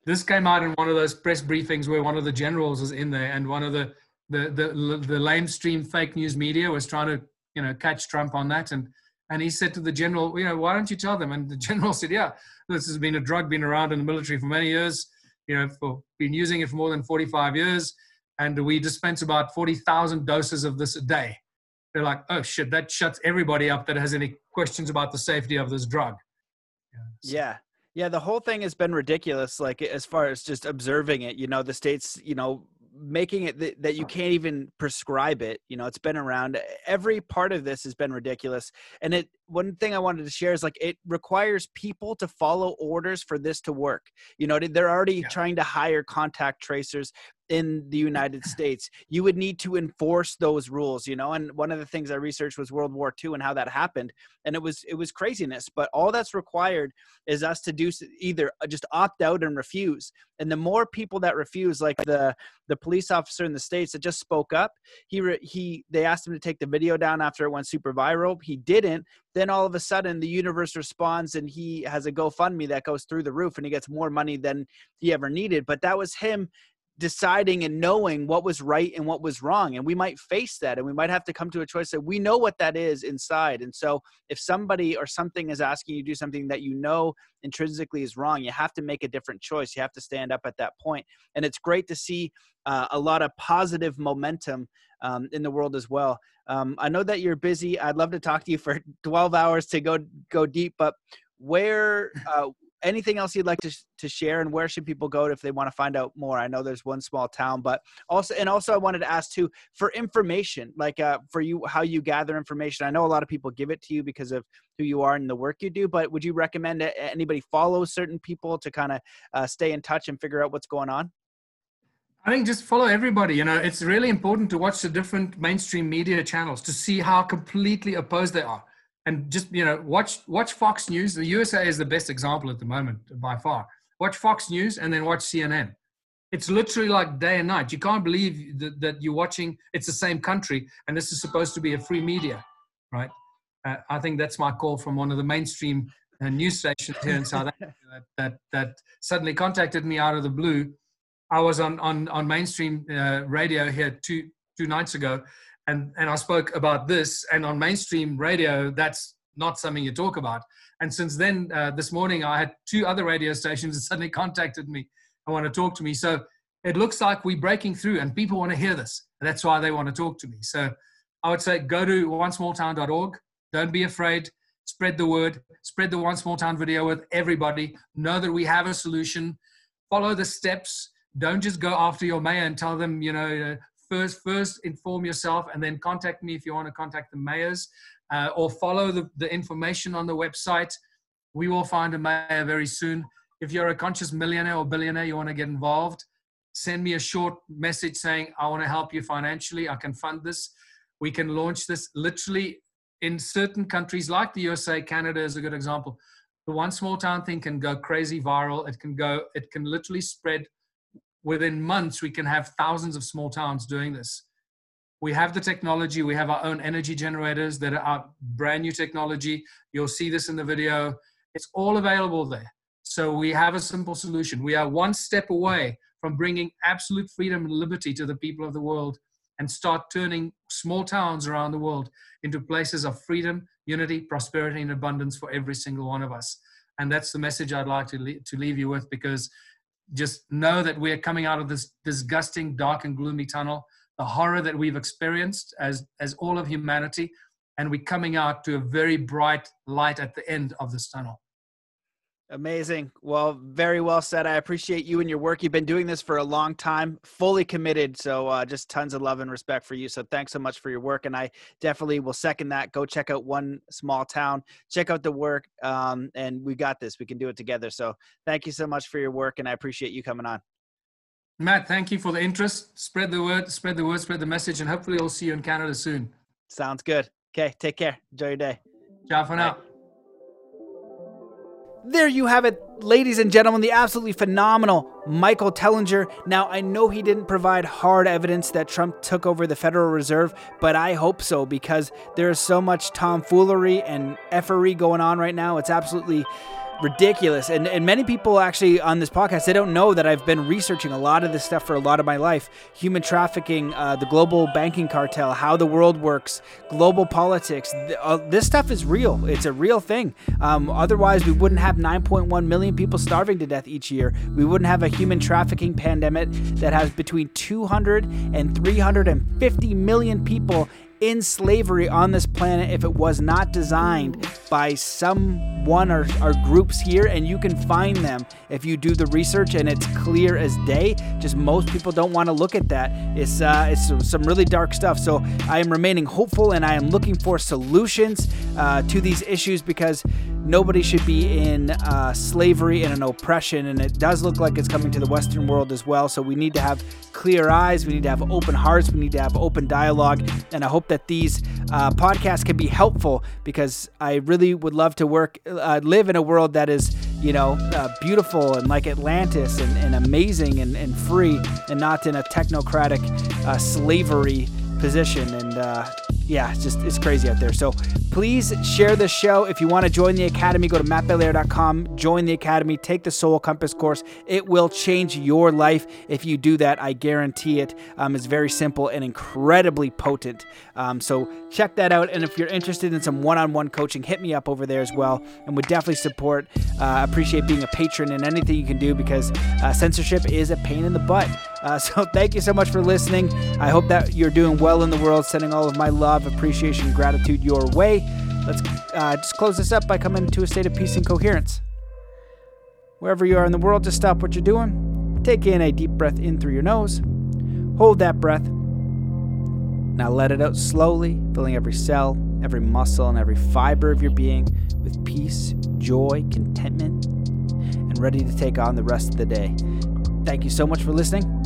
This came out in one of those press briefings where one of the generals was in there and one of the the the, the lamestream fake news media was trying to you know catch Trump on that and And he said to the general, you know, why don't you tell them? And the general said, yeah, this has been a drug, been around in the military for many years, you know, for been using it for more than 45 years. And we dispense about 40,000 doses of this a day. They're like, oh shit, that shuts everybody up that has any questions about the safety of this drug. Yeah. Yeah. The whole thing has been ridiculous. Like as far as just observing it, you know, the states, you know, making it th- that you can't even prescribe it you know it's been around every part of this has been ridiculous and it one thing i wanted to share is like it requires people to follow orders for this to work you know they're already yeah. trying to hire contact tracers in the United States. You would need to enforce those rules, you know. And one of the things I researched was World War II and how that happened, and it was it was craziness. But all that's required is us to do either uh, just opt out and refuse. And the more people that refuse, like the the police officer in the states that just spoke up, he re, he they asked him to take the video down after it went super viral. He didn't. Then all of a sudden, the universe responds, and he has a GoFundMe that goes through the roof, and he gets more money than he ever needed. But that was him deciding and knowing what was right and what was wrong and we might face that and we might have to come to a choice that we know what that is inside and so if somebody or something is asking you to do something that you know intrinsically is wrong you have to make a different choice you have to stand up at that point and it's great to see uh, a lot of positive momentum um, in the world as well. Um, i know that you're busy i'd love to talk to you for 12 hours to go go deep but where uh, anything else you'd like to, to share and where should people go if they want to find out more? I know there's one small town but also and also i wanted to ask too for information like uh, for you how you gather information. I know a lot of people give it to you because of who you are and the work you do but would you recommend that anybody follow certain people to kind of uh, stay in touch and figure out what's going on? I think just follow everybody. You know, it's really important to watch the different mainstream media channels to see how completely opposed they are and just you know watch watch Fox News. The USA is the best example at the moment by far. Watch Fox News and then watch CNN. It's literally like day and night. You can't believe that, that you're watching. It's the same country, and this is supposed to be a free media, right? Uh, I think that's my call from one of the mainstream uh, news stations here in South Africa that, that, that suddenly contacted me out of the blue. I was on on on mainstream uh, radio here two two nights ago, and and I spoke about this, and on mainstream radio, that's not something you talk about. And since then, uh, this morning, I had two other radio stations that suddenly contacted me and want to talk to me. So it looks like we're breaking through, and people want to hear this. That's why they want to talk to me. So I would say go to onesmalltown.org. Don't be afraid. Spread the word. Spread the One Small Town video with everybody. Know that we have a solution. Follow the steps. Don't just go after your mayor and tell them, you know, first first inform yourself and then contact me if you want to contact the mayors uh, or follow the, the information on the website. We will find a mayor very soon. If you're a conscious millionaire or billionaire you want to get involved send me a short message saying i want to help you financially i can fund this. We can launch this literally in certain countries like the usa canada is a good example. The one small town thing can go crazy viral. It can go it can literally spread within months, we can have thousands of small towns doing this. We have the technology. We have our own energy generators that are brand new technology. You'll see this in the video. It's all available there. So we have a simple solution. We are one step away from bringing absolute freedom and liberty to the people of the world and start turning small towns around the world into places of freedom, unity, prosperity, and abundance for every single one of us. And that's the message I'd like to, to leave you with because just know that we're coming out of this disgusting, dark, and gloomy tunnel, the horror that we've experienced as, as all of humanity, and we're coming out to a very bright light at the end of this tunnel. Amazing. Well, very well said. I appreciate you and your work. You've been doing this for a long time, fully committed. So, uh, just tons of love and respect for you. So, thanks so much for your work. And I definitely will second that. Go check out One Small Town, check out the work. Um, and we got this. We can do it together. So, thank you so much for your work. And I appreciate you coming on. Matt, thank you for the interest. Spread the word, spread the word, spread the message. And hopefully, we'll see you in Canada soon. Sounds good. Okay. Take care. Enjoy your day. Ciao for now there you have it, ladies and gentlemen, the absolutely phenomenal Michael Tellinger. Now, I know he didn't provide hard evidence that Trump took over the Federal Reserve, but I hope so because there is so much tomfoolery and effery going on right now. It's absolutely ridiculous. And, and many people actually on this podcast, they don't know that I've been researching a lot of this stuff for a lot of my life human trafficking, uh, the global banking cartel, how the world works, global politics. Uh, this stuff is real. It's a real thing. Um, otherwise, we wouldn't have 9.1 million people starving to death each year. We wouldn't have a human trafficking pandemic that has between 200 and 350 million people in slavery on this planet if it was not designed by someone or, or groups here and you can find them if you do the research and it's clear as day. Just most people don't want to look at that. It's uh, it's some really dark stuff. So i am remaining hopeful and i am looking for solutions uh, to these issues because nobody should be in uh, slavery and an oppression. And it does look like it's coming to the western world as well. So we need to have clear eyes. We need to have open hearts. We need to have open dialogue. And i hope hope that these uh, podcasts can be helpful because I really would love to work, uh, live in a world that is, you know, uh, beautiful and like Atlantis and, and amazing and, and, free and not in a technocratic uh, slavery position. And uh, yeah, it's just it's crazy out there. So please share the show. If you want to join the academy, go to mattbelair.com, join the academy, take the Soul Compass course. It will change your life if you do that. I guarantee it. Um, it's very simple and incredibly potent. Um, so check that out. And if you're interested in some one-on-one coaching, hit me up over there as well. And would definitely support. Uh, appreciate being a patron and anything you can do because uh, censorship is a pain in the butt. Uh, so thank you so much for listening. I hope that you're doing well in the world. Sending all of my love, appreciation, gratitude your way. Let's uh, just close this up by coming into a state of peace and coherence. Wherever you are in the world, just stop what you're doing. Take in a deep breath in through your nose. Hold that breath. Now let it out slowly, filling every cell, every muscle, and every fiber of your being with peace, joy, contentment, and ready to take on the rest of the day. Thank you so much for listening